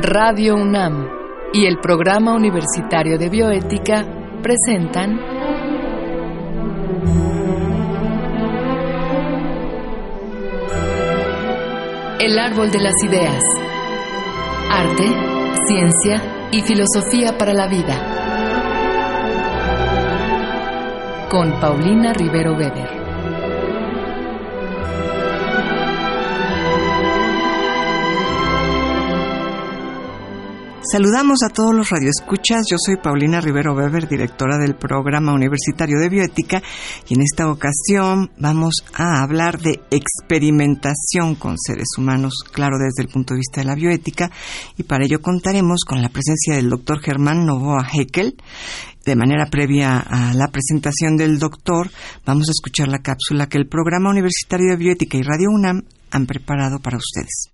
Radio UNAM y el Programa Universitario de Bioética presentan El Árbol de las Ideas. Arte, ciencia y filosofía para la vida. Con Paulina Rivero Weber. Saludamos a todos los radioescuchas. Yo soy Paulina Rivero Weber, directora del Programa Universitario de Bioética, y en esta ocasión vamos a hablar de experimentación con seres humanos, claro, desde el punto de vista de la bioética, y para ello contaremos con la presencia del doctor Germán Novoa Heckel. De manera previa a la presentación del doctor, vamos a escuchar la cápsula que el Programa Universitario de Bioética y Radio UNAM han preparado para ustedes.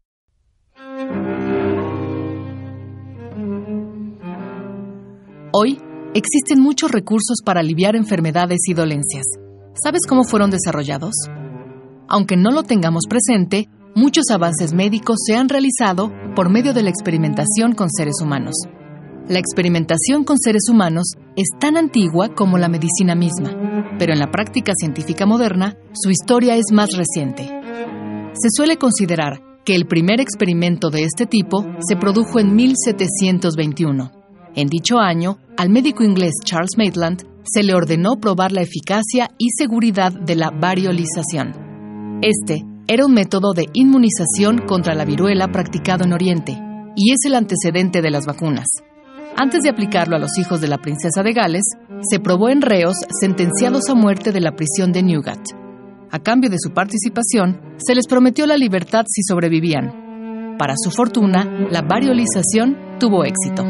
Hoy existen muchos recursos para aliviar enfermedades y dolencias. ¿Sabes cómo fueron desarrollados? Aunque no lo tengamos presente, muchos avances médicos se han realizado por medio de la experimentación con seres humanos. La experimentación con seres humanos es tan antigua como la medicina misma, pero en la práctica científica moderna su historia es más reciente. Se suele considerar que el primer experimento de este tipo se produjo en 1721 en dicho año, al médico inglés Charles Maitland se le ordenó probar la eficacia y seguridad de la variolización. Este era un método de inmunización contra la viruela practicado en Oriente y es el antecedente de las vacunas. Antes de aplicarlo a los hijos de la princesa de Gales, se probó en reos sentenciados a muerte de la prisión de Newgate. A cambio de su participación, se les prometió la libertad si sobrevivían. Para su fortuna, la variolización tuvo éxito.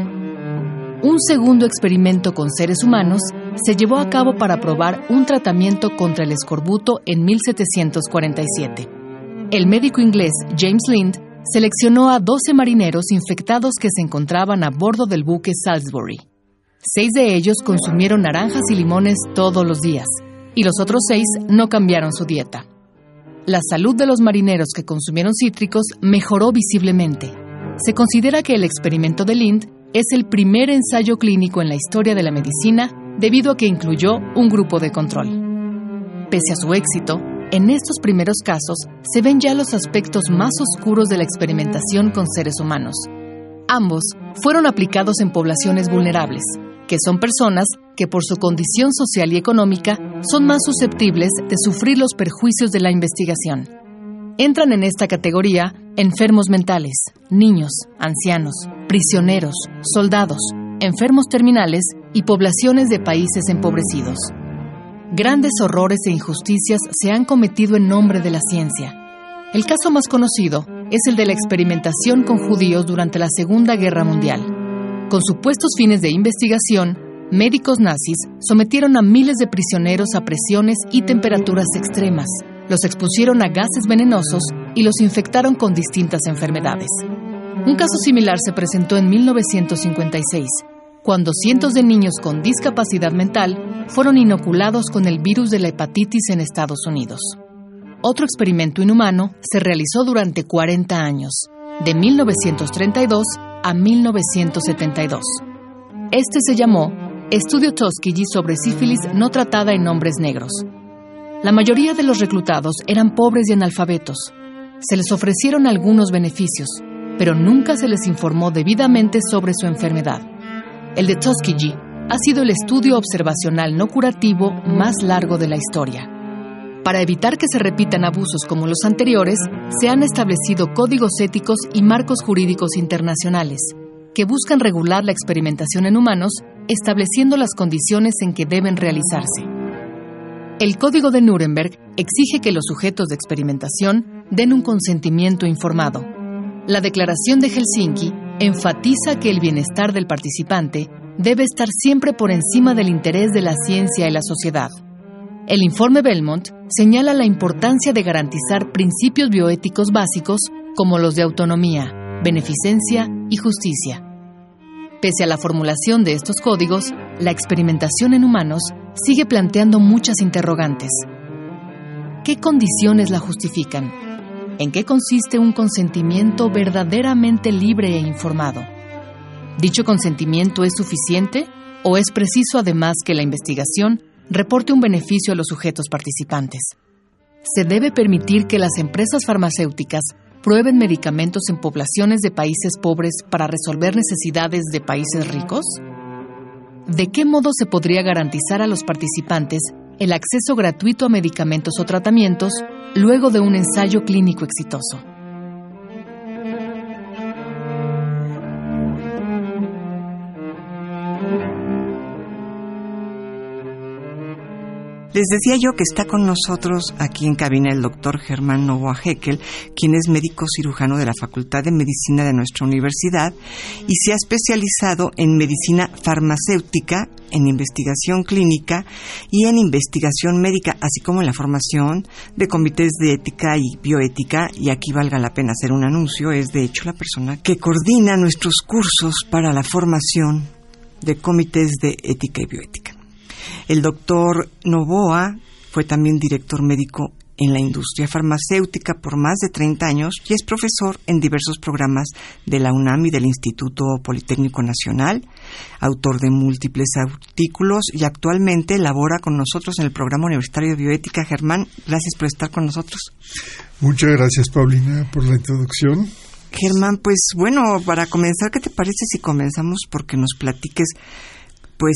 Un segundo experimento con seres humanos se llevó a cabo para probar un tratamiento contra el escorbuto en 1747. El médico inglés James Lind seleccionó a 12 marineros infectados que se encontraban a bordo del buque Salisbury. Seis de ellos consumieron naranjas y limones todos los días, y los otros seis no cambiaron su dieta. La salud de los marineros que consumieron cítricos mejoró visiblemente. Se considera que el experimento de Lind es el primer ensayo clínico en la historia de la medicina debido a que incluyó un grupo de control. Pese a su éxito, en estos primeros casos se ven ya los aspectos más oscuros de la experimentación con seres humanos. Ambos fueron aplicados en poblaciones vulnerables, que son personas que por su condición social y económica son más susceptibles de sufrir los perjuicios de la investigación. Entran en esta categoría enfermos mentales, niños, ancianos, prisioneros, soldados, enfermos terminales y poblaciones de países empobrecidos. Grandes horrores e injusticias se han cometido en nombre de la ciencia. El caso más conocido es el de la experimentación con judíos durante la Segunda Guerra Mundial. Con supuestos fines de investigación, médicos nazis sometieron a miles de prisioneros a presiones y temperaturas extremas, los expusieron a gases venenosos y los infectaron con distintas enfermedades. Un caso similar se presentó en 1956, cuando cientos de niños con discapacidad mental fueron inoculados con el virus de la hepatitis en Estados Unidos. Otro experimento inhumano se realizó durante 40 años, de 1932 a 1972. Este se llamó Estudio Tuskegee sobre sífilis no tratada en hombres negros. La mayoría de los reclutados eran pobres y analfabetos. Se les ofrecieron algunos beneficios, pero nunca se les informó debidamente sobre su enfermedad. El de Tuskegee ha sido el estudio observacional no curativo más largo de la historia. Para evitar que se repitan abusos como los anteriores, se han establecido códigos éticos y marcos jurídicos internacionales que buscan regular la experimentación en humanos, estableciendo las condiciones en que deben realizarse. El Código de Nuremberg exige que los sujetos de experimentación den un consentimiento informado, la Declaración de Helsinki enfatiza que el bienestar del participante debe estar siempre por encima del interés de la ciencia y la sociedad. El informe Belmont señala la importancia de garantizar principios bioéticos básicos como los de autonomía, beneficencia y justicia. Pese a la formulación de estos códigos, la experimentación en humanos sigue planteando muchas interrogantes. ¿Qué condiciones la justifican? ¿En qué consiste un consentimiento verdaderamente libre e informado? ¿Dicho consentimiento es suficiente o es preciso además que la investigación reporte un beneficio a los sujetos participantes? ¿Se debe permitir que las empresas farmacéuticas prueben medicamentos en poblaciones de países pobres para resolver necesidades de países ricos? ¿De qué modo se podría garantizar a los participantes el acceso gratuito a medicamentos o tratamientos luego de un ensayo clínico exitoso? Les decía yo que está con nosotros aquí en cabina el doctor Germán Novoa Heckel, quien es médico cirujano de la Facultad de Medicina de nuestra universidad y se ha especializado en medicina farmacéutica, en investigación clínica y en investigación médica, así como en la formación de comités de ética y bioética. Y aquí valga la pena hacer un anuncio, es de hecho la persona que coordina nuestros cursos para la formación de comités de ética y bioética. El doctor Novoa fue también director médico en la industria farmacéutica por más de 30 años y es profesor en diversos programas de la UNAM y del Instituto Politécnico Nacional, autor de múltiples artículos y actualmente labora con nosotros en el programa universitario de bioética. Germán, gracias por estar con nosotros. Muchas gracias, Paulina, por la introducción. Germán, pues bueno, para comenzar, ¿qué te parece si comenzamos porque nos platiques, pues,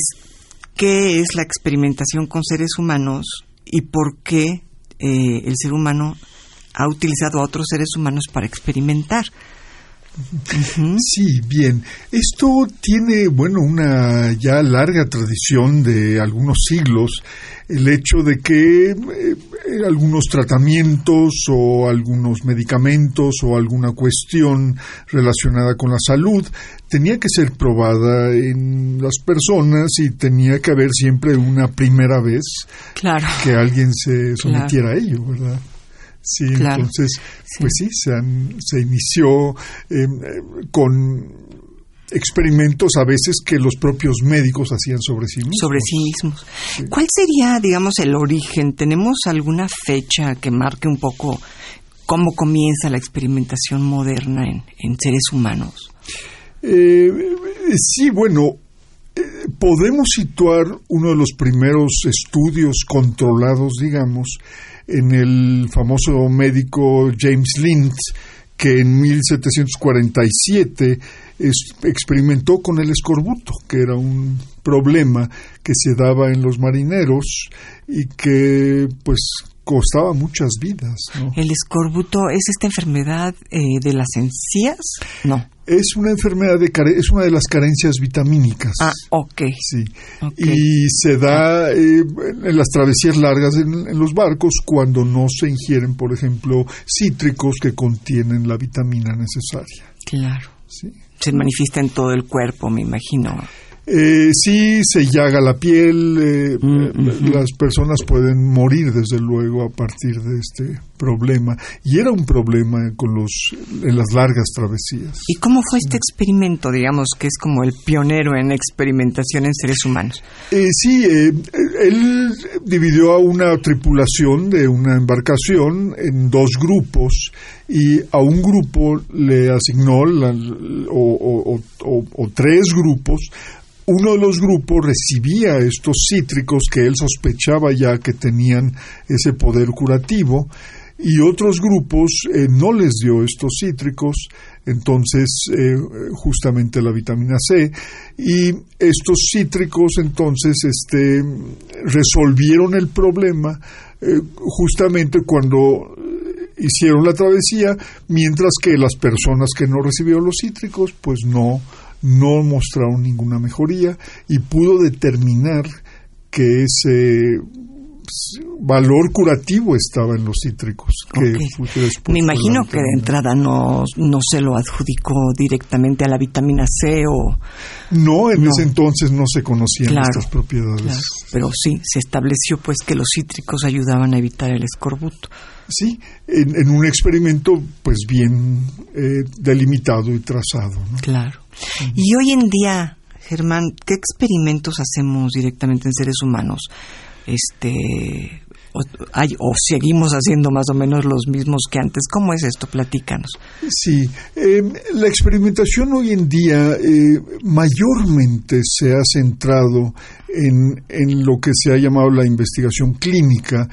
qué es la experimentación con seres humanos y por qué eh, el ser humano ha utilizado a otros seres humanos para experimentar. Sí, bien. Esto tiene, bueno, una ya larga tradición de algunos siglos, el hecho de que eh, algunos tratamientos o algunos medicamentos o alguna cuestión relacionada con la salud tenía que ser probada en las personas y tenía que haber siempre una primera vez que alguien se sometiera a ello, ¿verdad? Sí, entonces, pues sí, se, se inició em, con experimentos a veces que los propios médicos hacían sobre sí mismos. Sobre sí mismos. ¿Cuál sería, digamos, el origen? ¿Tenemos alguna fecha que marque un poco cómo comienza la experimentación moderna en, seres humanos? Eh, sí, bueno, eh, podemos situar uno de los primeros estudios controlados, digamos, en el famoso médico James Lind, que en 1747 experimentó con el escorbuto, que era un problema que se daba en los marineros y que pues costaba muchas vidas. ¿El escorbuto es esta enfermedad eh, de las encías? No. Es una enfermedad de es una de las carencias vitamínicas. Ah, ok. Sí. Y se da eh, en las travesías largas en, los barcos cuando no se ingieren, por ejemplo, cítricos que contienen la vitamina necesaria. Claro. Sí. Se manifiesta en todo el cuerpo, me imagino. Eh, sí, se llaga la piel, eh, mm, las personas pueden morir desde luego a partir de este problema y era un problema con los en las largas travesías. ¿Y cómo fue este experimento, digamos, que es como el pionero en experimentación en seres humanos? Eh, sí, eh, él dividió a una tripulación de una embarcación en dos grupos y a un grupo le asignó o, o tres grupos uno de los grupos recibía estos cítricos que él sospechaba ya que tenían ese poder curativo y otros grupos eh, no les dio estos cítricos, entonces eh, justamente la vitamina C y estos cítricos entonces este, resolvieron el problema eh, justamente cuando hicieron la travesía, mientras que las personas que no recibieron los cítricos pues no no mostraron ninguna mejoría y pudo determinar que ese valor curativo estaba en los cítricos. Me imagino que de entrada no, no se lo adjudicó directamente a la vitamina C o... No, en ese entonces no se conocían estas propiedades. pero sí, se estableció pues que los cítricos ayudaban a evitar el escorbuto. Sí, en, un experimento pues bien eh, delimitado y trazado. Claro. Y hoy en día, Germán, ¿qué experimentos hacemos directamente en seres humanos? Este, hay, o seguimos haciendo más o menos los mismos que antes. ¿Cómo es esto? Platícanos. Sí, em, la experimentación hoy en día eh, mayormente se ha centrado en, en, lo que se ha llamado la investigación clínica,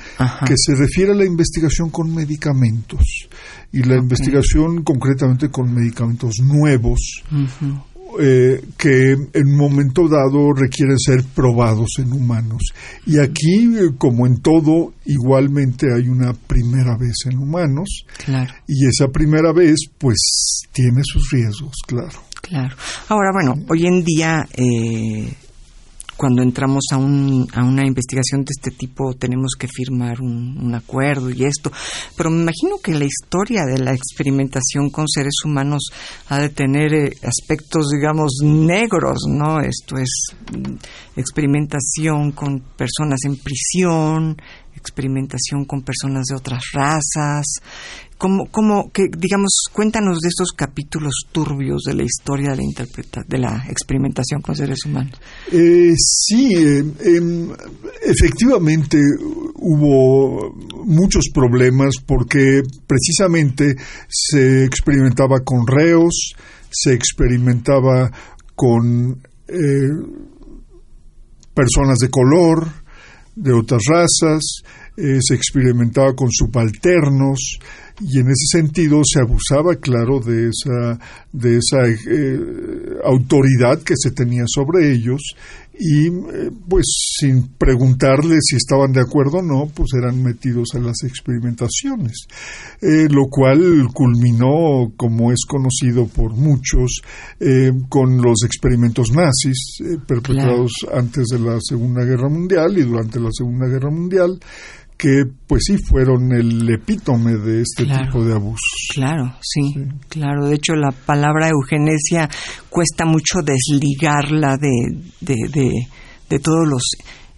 que se refiere a la investigación con medicamentos y la investigación concretamente con medicamentos nuevos. Eh, que en un momento dado requieren ser probados en humanos. Y aquí, eh, como en todo, igualmente hay una primera vez en humanos. Y esa primera vez, pues, tiene sus riesgos, claro. Claro. Ahora, bueno, hoy en día eh, cuando entramos a, un, a una investigación de este tipo tenemos que firmar un, acuerdo y esto, pero me imagino que la historia de la experimentación con seres humanos ha de tener eh, aspectos, digamos, negros, ¿no? Esto es mm, experimentación con personas en prisión, experimentación con personas de otras razas. ¿Cómo, cómo, que, digamos, cuéntanos de estos capítulos turbios de la historia de la, interpreta, de la experimentación con seres humanos? Eh, sí, eh, em, efectivamente hubo muchos problemas porque precisamente se experimentaba con reos, se experimentaba con eh, personas de color, de otras razas, eh, se experimentaba con subalternos y en ese sentido se abusaba, claro, de esa, de esa eh, autoridad que se tenía sobre ellos y eh, pues sin preguntarles si estaban de acuerdo o no, pues eran metidos a las experimentaciones, eh, lo cual culminó, como es conocido por muchos, con los experimentos nazis perpetrados antes de la Segunda Guerra Mundial y durante la Segunda Guerra Mundial, que pues sí fueron el epítome de este tipo de abusos. Claro, sí, claro. De hecho, la palabra eugenesia cuesta mucho desligarla de, de, de, de todos los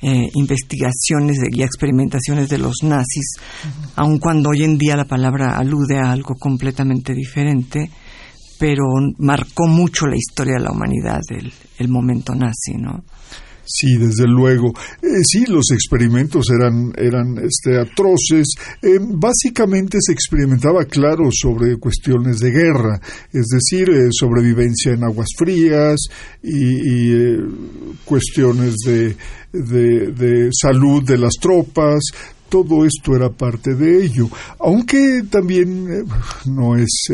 eh, investigaciones y experimentaciones de los nazis, aun cuando hoy en día la palabra alude a algo completamente diferente, pero marcó mucho la historia de la humanidad el, el momento nazi, ¿no? Sí, desde luego. Eh, sí, los experimentos eran, eran este, atroces. Eh, básicamente se experimentaba, claro, sobre cuestiones de guerra, es decir, eh, sobrevivencia en aguas frías y, cuestiones de, de, de salud de las tropas, todo esto era parte de ello, aunque también no es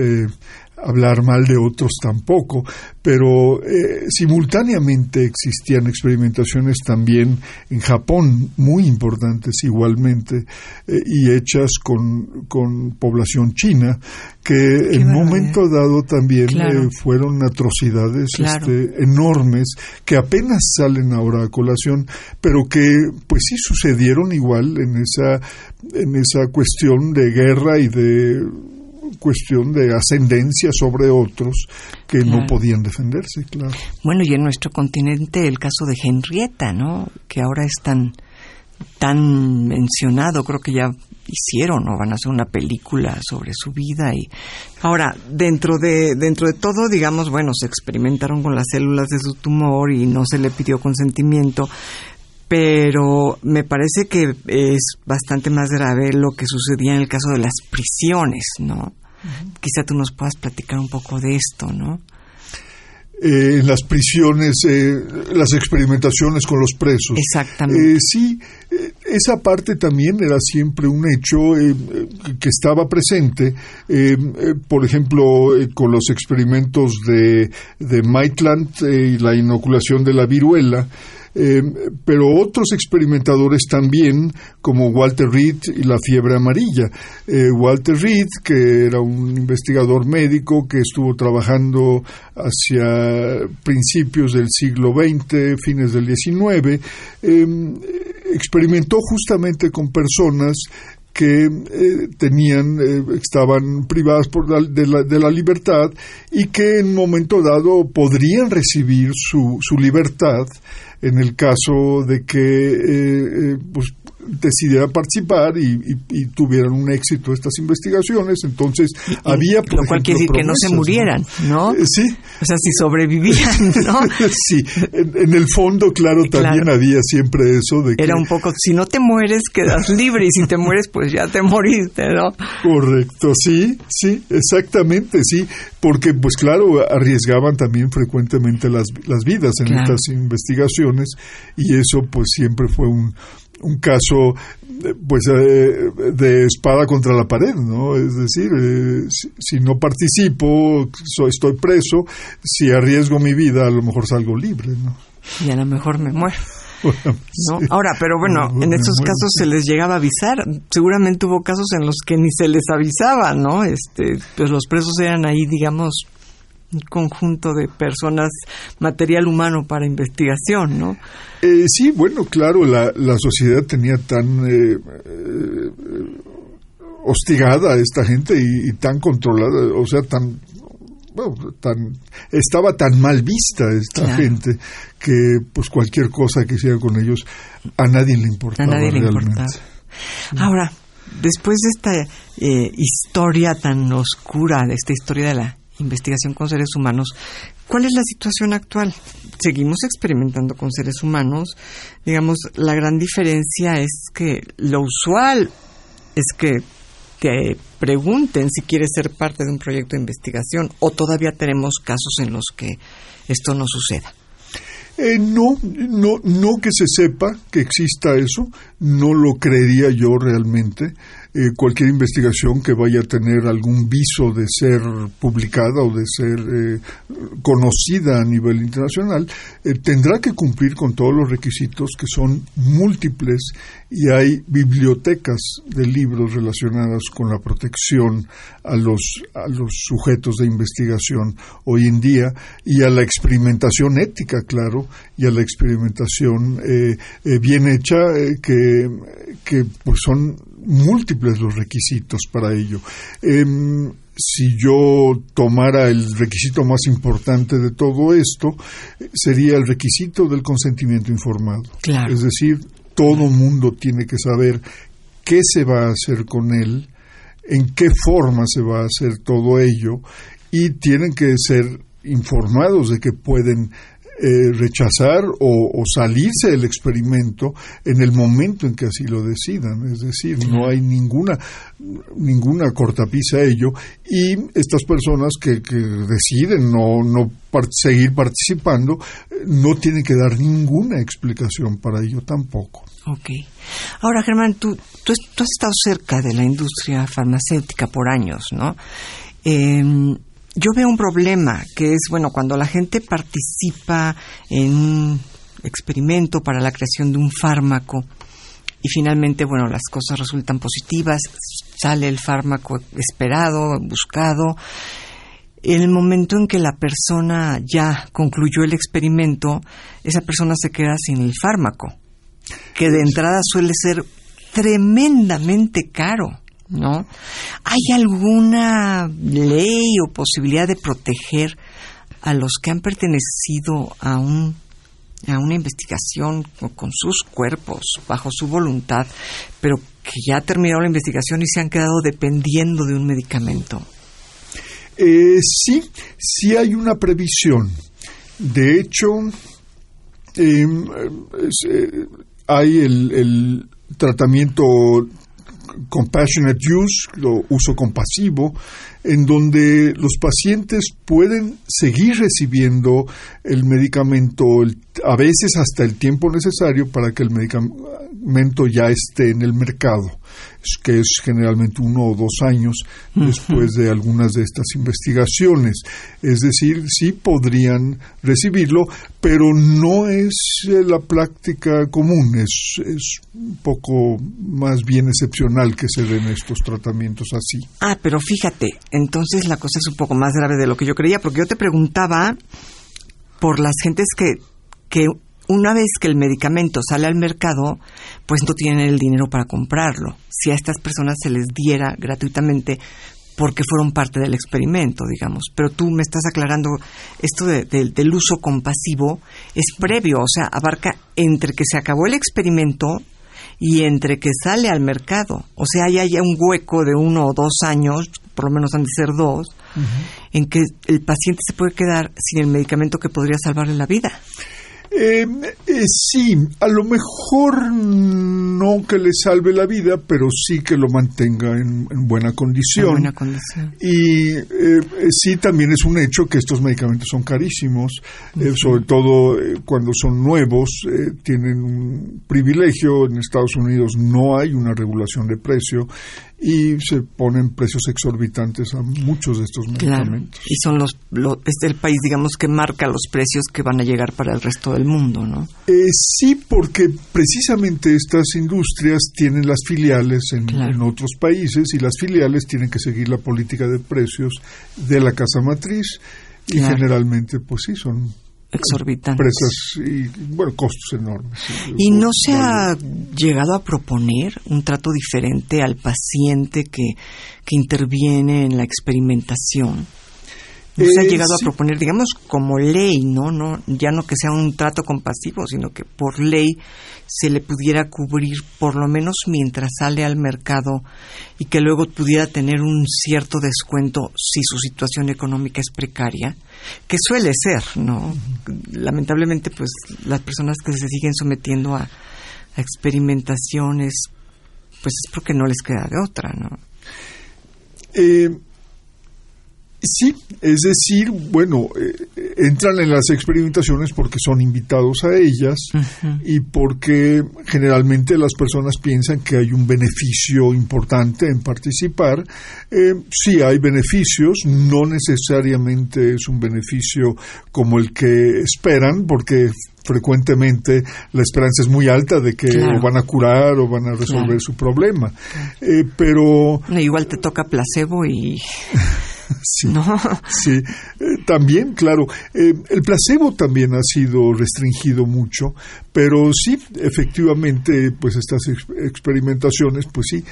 hablar mal de otros tampoco, pero eh, simultáneamente existían experimentaciones también en Japón, muy importantes igualmente, eh, y hechas con, con, población china, que en un momento dado también eh, fueron atrocidades este, enormes, que apenas salen ahora a colación, pero que pues sí sucedieron igual en esa, en esa cuestión de guerra y de cuestión de ascendencia sobre otros que no podían defenderse, claro. Bueno, y en nuestro continente el caso de Henrietta, ¿no? Que ahora es tan tan mencionado, creo que ya hicieron o van a hacer una película sobre su vida y ahora dentro de dentro de todo digamos bueno se experimentaron con las células de su tumor y no se le pidió consentimiento pero me parece que es bastante más grave lo que sucedía en el caso de las prisiones, ¿no? Quizá tú nos puedas platicar un poco de esto, ¿no? Eh, en las prisiones, eh, las experimentaciones con los presos. Exactamente. Eh, sí, esa parte también era siempre un hecho que estaba presente, por ejemplo, con los experimentos de, de Maitland y la inoculación de la viruela. Eh, pero otros experimentadores también, como Walter Reed y la fiebre amarilla. Eh, Walter Reed, que era un investigador médico que estuvo trabajando hacia principios del siglo XX, fines del XIX, experimentó justamente con personas que eh, tenían, estaban privadas por de, la, de, la, libertad y que en un momento dado podrían recibir su, su libertad en el caso de que eh, pues, decidieran participar y, tuvieran un éxito estas investigaciones. Entonces, había. Por lo cual quiere decir que no se murieran, ¿no? Eh, sí. O sea, si sobrevivían, ¿no? sí. En, el fondo, claro, también había siempre eso de que. Era un poco, si no te mueres, quedas libre y si te mueres, pues ya te moriste, ¿no? Correcto, sí, sí, exactamente, sí. Porque, pues claro, arriesgaban también frecuentemente las, las vidas en estas investigaciones y eso, pues siempre fue un un caso pues eh, de espada contra la pared, ¿no? Es decir, eh, si, no participo, estoy preso, si arriesgo mi vida, a lo mejor salgo libre, ¿no? Y a lo mejor me muero. ¿no? Ahora, pero bueno, en estos casos se les llegaba a avisar. Seguramente hubo casos en los que ni se les avisaba, ¿no? Este, pues los presos eran ahí, digamos, conjunto de personas, material humano para investigación, ¿no? Eh, sí, bueno, claro, la, la sociedad tenía tan eh, eh, hostigada a esta gente y, tan controlada, o sea, tan, bueno, tan estaba tan mal vista esta gente que pues cualquier cosa que hiciera con ellos a nadie le importaba. A nadie le importaba. Ahora, después de esta historia tan oscura, de esta historia de la investigación con seres humanos. ¿Cuál es la situación actual? Seguimos experimentando con seres humanos. Digamos, la gran diferencia es que lo usual es que te pregunten si quieres ser parte de un proyecto de investigación o todavía tenemos casos en los que esto no suceda. Eh, no, no, no que se sepa que exista eso, no lo creería yo realmente. Eh, cualquier investigación que vaya a tener algún viso de ser publicada o de ser eh, conocida a nivel internacional, eh, tendrá que cumplir con todos los requisitos que son múltiples y hay bibliotecas de libros relacionadas con la protección a los, a los sujetos de investigación hoy en día y a la experimentación ética, claro, y a la experimentación bien hecha que, que pues son múltiples los requisitos para ello. Em, si yo tomara el requisito más importante de todo esto, sería el requisito del consentimiento informado. Es decir, todo mundo tiene que saber qué se va a hacer con él, en qué forma se va a hacer todo ello, y tienen que ser informados de que pueden eh, rechazar o, salirse del experimento en el momento en que así lo decidan. Es decir, no hay ninguna, ninguna cortapisa a ello y estas personas que, deciden no, no seguir participando no tienen que dar ninguna explicación para ello tampoco. Ok. Ahora, Germán, tú, tú, tú has estado cerca de la industria farmacéutica por años, ¿no? Eh, yo veo un problema, que es, bueno, cuando la gente participa en un experimento para la creación de un fármaco y finalmente, bueno, las cosas resultan positivas, sale el fármaco esperado, buscado. En el momento en que la persona ya concluyó el experimento, esa persona se queda sin el fármaco, que de entrada suele ser tremendamente caro. ¿No? ¿Hay alguna ley o posibilidad de proteger a los que han pertenecido a un a una investigación con sus cuerpos, bajo su voluntad, pero que ya ha terminado la investigación y se han quedado dependiendo de un medicamento? Eh, sí, sí hay una previsión. De hecho, em, eh, hay el, el, tratamiento compassionate use, lo uso compasivo, en donde los pacientes pueden seguir recibiendo el medicamento a veces hasta el tiempo necesario para que el medicamento ya esté en el mercado que es generalmente uno o dos años después de algunas de estas investigaciones. Es decir, sí podrían recibirlo, pero no es eh, la práctica común, es, es un poco más bien excepcional que se den estos tratamientos así. Ah, pero fíjate, entonces la cosa es un poco más grave de lo que yo creía, porque yo te preguntaba por las gentes que, que una vez que el medicamento sale al mercado, pues no tienen el dinero para comprarlo. Si a estas personas se les diera gratuitamente, porque fueron parte del experimento, digamos. Pero tú me estás aclarando, esto del uso compasivo es previo, o sea, abarca entre que se acabó el experimento y entre que sale al mercado. O sea, hay haya un hueco de uno o dos años, por lo menos han de ser dos, en que el paciente se puede quedar sin el medicamento que podría salvarle la vida. Eh, eh, sí, a lo mejor no que le salve la vida, pero sí que lo mantenga en, buena condición. buena condición. Y eh, eh, sí, también es un hecho que estos medicamentos son carísimos, sobre todo cuando son nuevos, tienen un privilegio. En Estados Unidos no hay una regulación de precio y se ponen precios exorbitantes a muchos de estos medicamentos. Y son los, es el país, digamos, que marca los precios que van a llegar para el resto mundo, ¿no? Eh, sí, porque precisamente estas industrias tienen las filiales en, en, otros países y las filiales tienen que seguir la política de precios de la casa matriz y generalmente, pues sí, son exorbitantes. y, bueno, costos enormes. ¿Y no se ha llegado a proponer un trato diferente al paciente que, que interviene en la experimentación? No se ha eh, llegado a proponer, digamos, como ley, ¿no? ¿no? Ya no que sea un trato compasivo, sino que por ley se le pudiera cubrir por lo menos mientras sale al mercado y que luego pudiera tener un cierto descuento si su situación económica es precaria, que suele ser, ¿no? Lamentablemente, pues las personas que se siguen sometiendo a, experimentaciones, pues es porque no les queda de otra, ¿no? Eh, Sí, es decir, bueno, eh, entran en las experimentaciones porque son invitados a ellas y porque generalmente las personas piensan que hay un beneficio importante en participar. Eh, sí hay beneficios, no necesariamente es un beneficio como el que esperan, porque frecuentemente la esperanza es muy alta de que van a curar o van a resolver su problema. Eh, pero... Igual te toca placebo y... sí, sí. Eh, también, claro, eh, el placebo también ha sido restringido mucho, pero sí, efectivamente, pues estas experimentaciones, pues sí,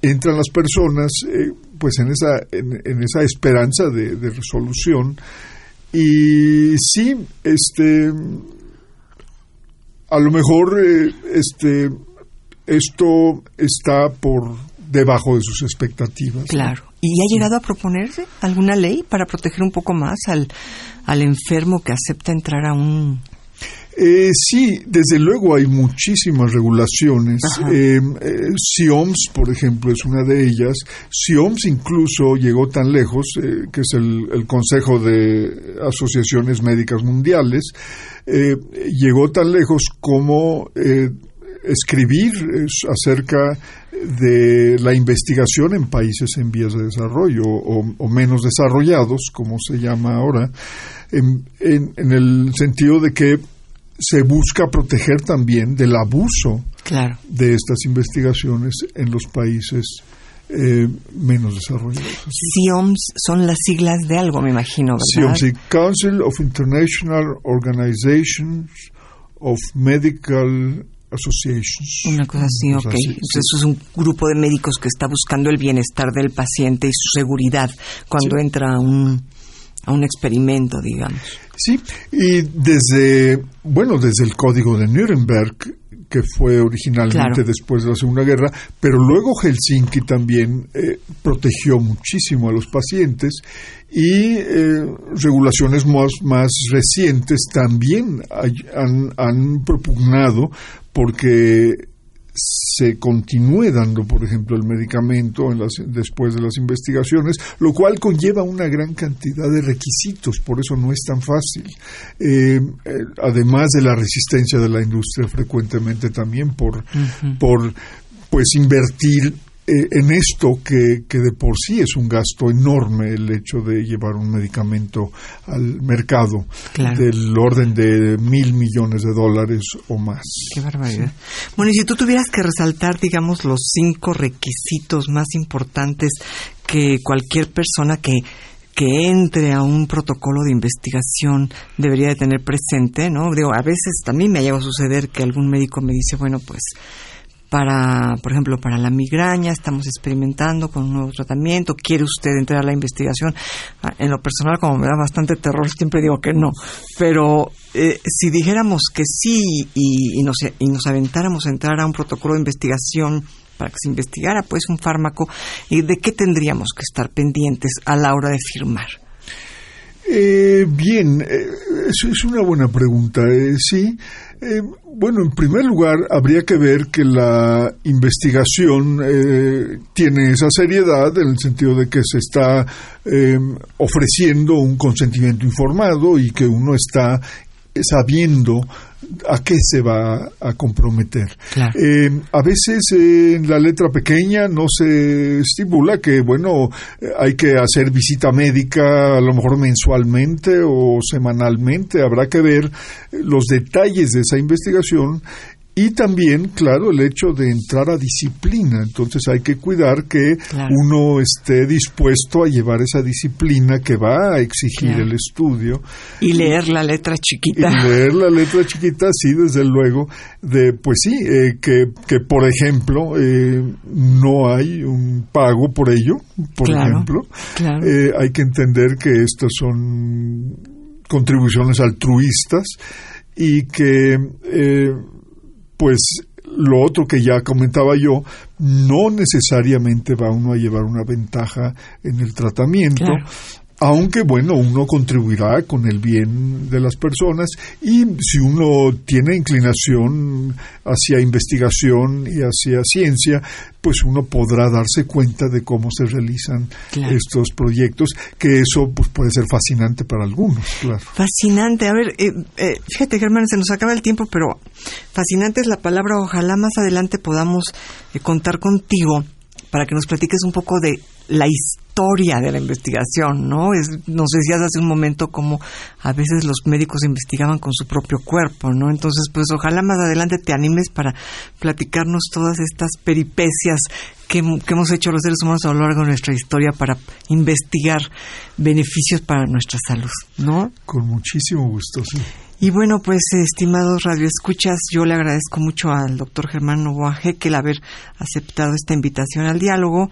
entran las personas, eh, pues en esa, en, esa esperanza de, de, resolución y sí, este, a lo mejor, este, esto está por debajo de sus expectativas. Claro. ¿Y ha llegado a proponerse alguna ley para proteger un poco más al, al enfermo que acepta entrar a un eh, sí, desde luego hay muchísimas regulaciones. Eh, eh por ejemplo, es una de ellas. SIOMS incluso llegó tan lejos, eh, que es el, el, Consejo de Asociaciones Médicas Mundiales, llegó tan lejos como escribir acerca de la investigación en países en vías de desarrollo o, menos desarrollados, como se llama ahora, en, en, el sentido de que se busca proteger también del abuso de estas investigaciones en los países eh, menos desarrollados. CIOMS son las siglas de algo, me imagino, ¿verdad? CIOMS, Council of International Organizations of Medical. Una cosa así, ok. eso es un grupo de médicos que está buscando el bienestar del paciente y su seguridad cuando entra a un, a un experimento, digamos. Sí, y desde, bueno, desde el código de Nuremberg, que fue originalmente después de la Segunda Guerra, pero luego Helsinki también eh, protegió muchísimo a los pacientes y eh, regulaciones más, más recientes también han, han propugnado porque se continúe dando, por ejemplo, el medicamento en las, después de las investigaciones, lo cual conlleva una gran cantidad de requisitos, por eso no es tan fácil. Eh, eh, además de la resistencia de la industria frecuentemente también por, por pues invertir eh, en esto que, que, de por sí es un gasto enorme el hecho de llevar un medicamento al mercado del orden de mil millones de dólares o más. Qué barbaridad. Bueno, y si tú tuvieras que resaltar, digamos, los cinco requisitos más importantes que cualquier persona que que entre a un protocolo de investigación debería de tener presente, ¿no? Digo, a veces también me ha llegado a suceder que algún médico me dice, bueno, pues para, por ejemplo, para la migraña, estamos experimentando con un nuevo tratamiento, quiere usted entrar a la investigación. Ah, en lo personal, como me da bastante terror, siempre digo que no, pero eh, si dijéramos que sí y, nos, y nos aventáramos a entrar a un protocolo de investigación para que se investigara pues un fármaco, ¿y de qué tendríamos que estar pendientes a la hora de firmar? Eh, bien, eh, eso es una buena pregunta. Sí, eh, bueno, en primer lugar, habría que ver que la investigación tiene esa seriedad en el sentido de que se está ofreciendo un consentimiento informado y que uno está sabiendo a qué se va a comprometer. Eh, a veces eh, en la letra pequeña no se estipula que, bueno, hay que hacer visita médica a lo mejor mensualmente o semanalmente. Habrá que ver los detalles de esa investigación y también, claro, el hecho de entrar a disciplina. Entonces hay que cuidar que uno esté dispuesto a llevar esa disciplina que va a exigir el estudio. Y leer la letra chiquita. Y leer la letra chiquita, sí, desde luego. De, pues sí, eh, que, que, por ejemplo, eh, no hay un pago por ello, por ejemplo. Eh, hay que entender que estas son contribuciones altruistas y que pues lo otro que ya comentaba yo, no necesariamente va uno a llevar una ventaja en el tratamiento, aunque bueno, uno contribuirá con el bien de las personas y si uno tiene inclinación hacia investigación y hacia ciencia, pues uno podrá darse cuenta de cómo se realizan estos proyectos, que eso pues puede ser fascinante para algunos, claro. Fascinante, a ver, eh, eh, fíjate Germán, se nos acaba el tiempo, pero fascinante es la palabra, ojalá más adelante podamos eh, contar contigo para que nos platiques un poco de la historia de la investigación, ¿no? Es, nos decías hace un momento como a veces los médicos investigaban con su propio cuerpo, ¿no? Entonces, pues ojalá más adelante te animes para platicarnos todas estas peripecias que, que hemos hecho los seres humanos a lo largo de nuestra historia para investigar beneficios para nuestra salud, ¿no? Con muchísimo gusto, sí. Y bueno, pues estimados radioescuchas, yo le agradezco mucho al doctor Germán Novoa el haber aceptado esta invitación al diálogo,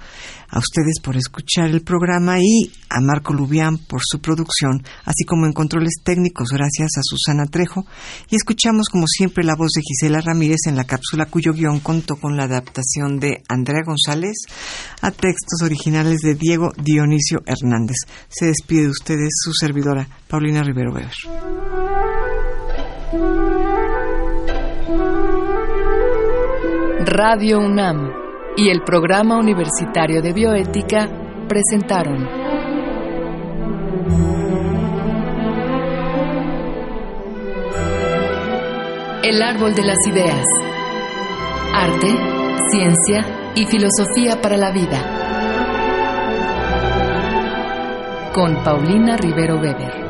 a ustedes por escuchar el programa y a Marco Lubián por su producción, así como en controles técnicos gracias a Susana Trejo. Y escuchamos como siempre la voz de Gisela Ramírez en la cápsula cuyo guion contó con la adaptación de Andrea González a textos originales de Diego Dionisio Hernández. Se despide de ustedes su servidora, Paulina Rivero Weber. Radio UNAM y el Programa Universitario de Bioética presentaron El Árbol de las Ideas. Arte, ciencia y filosofía para la vida. Con Paulina Rivero Weber.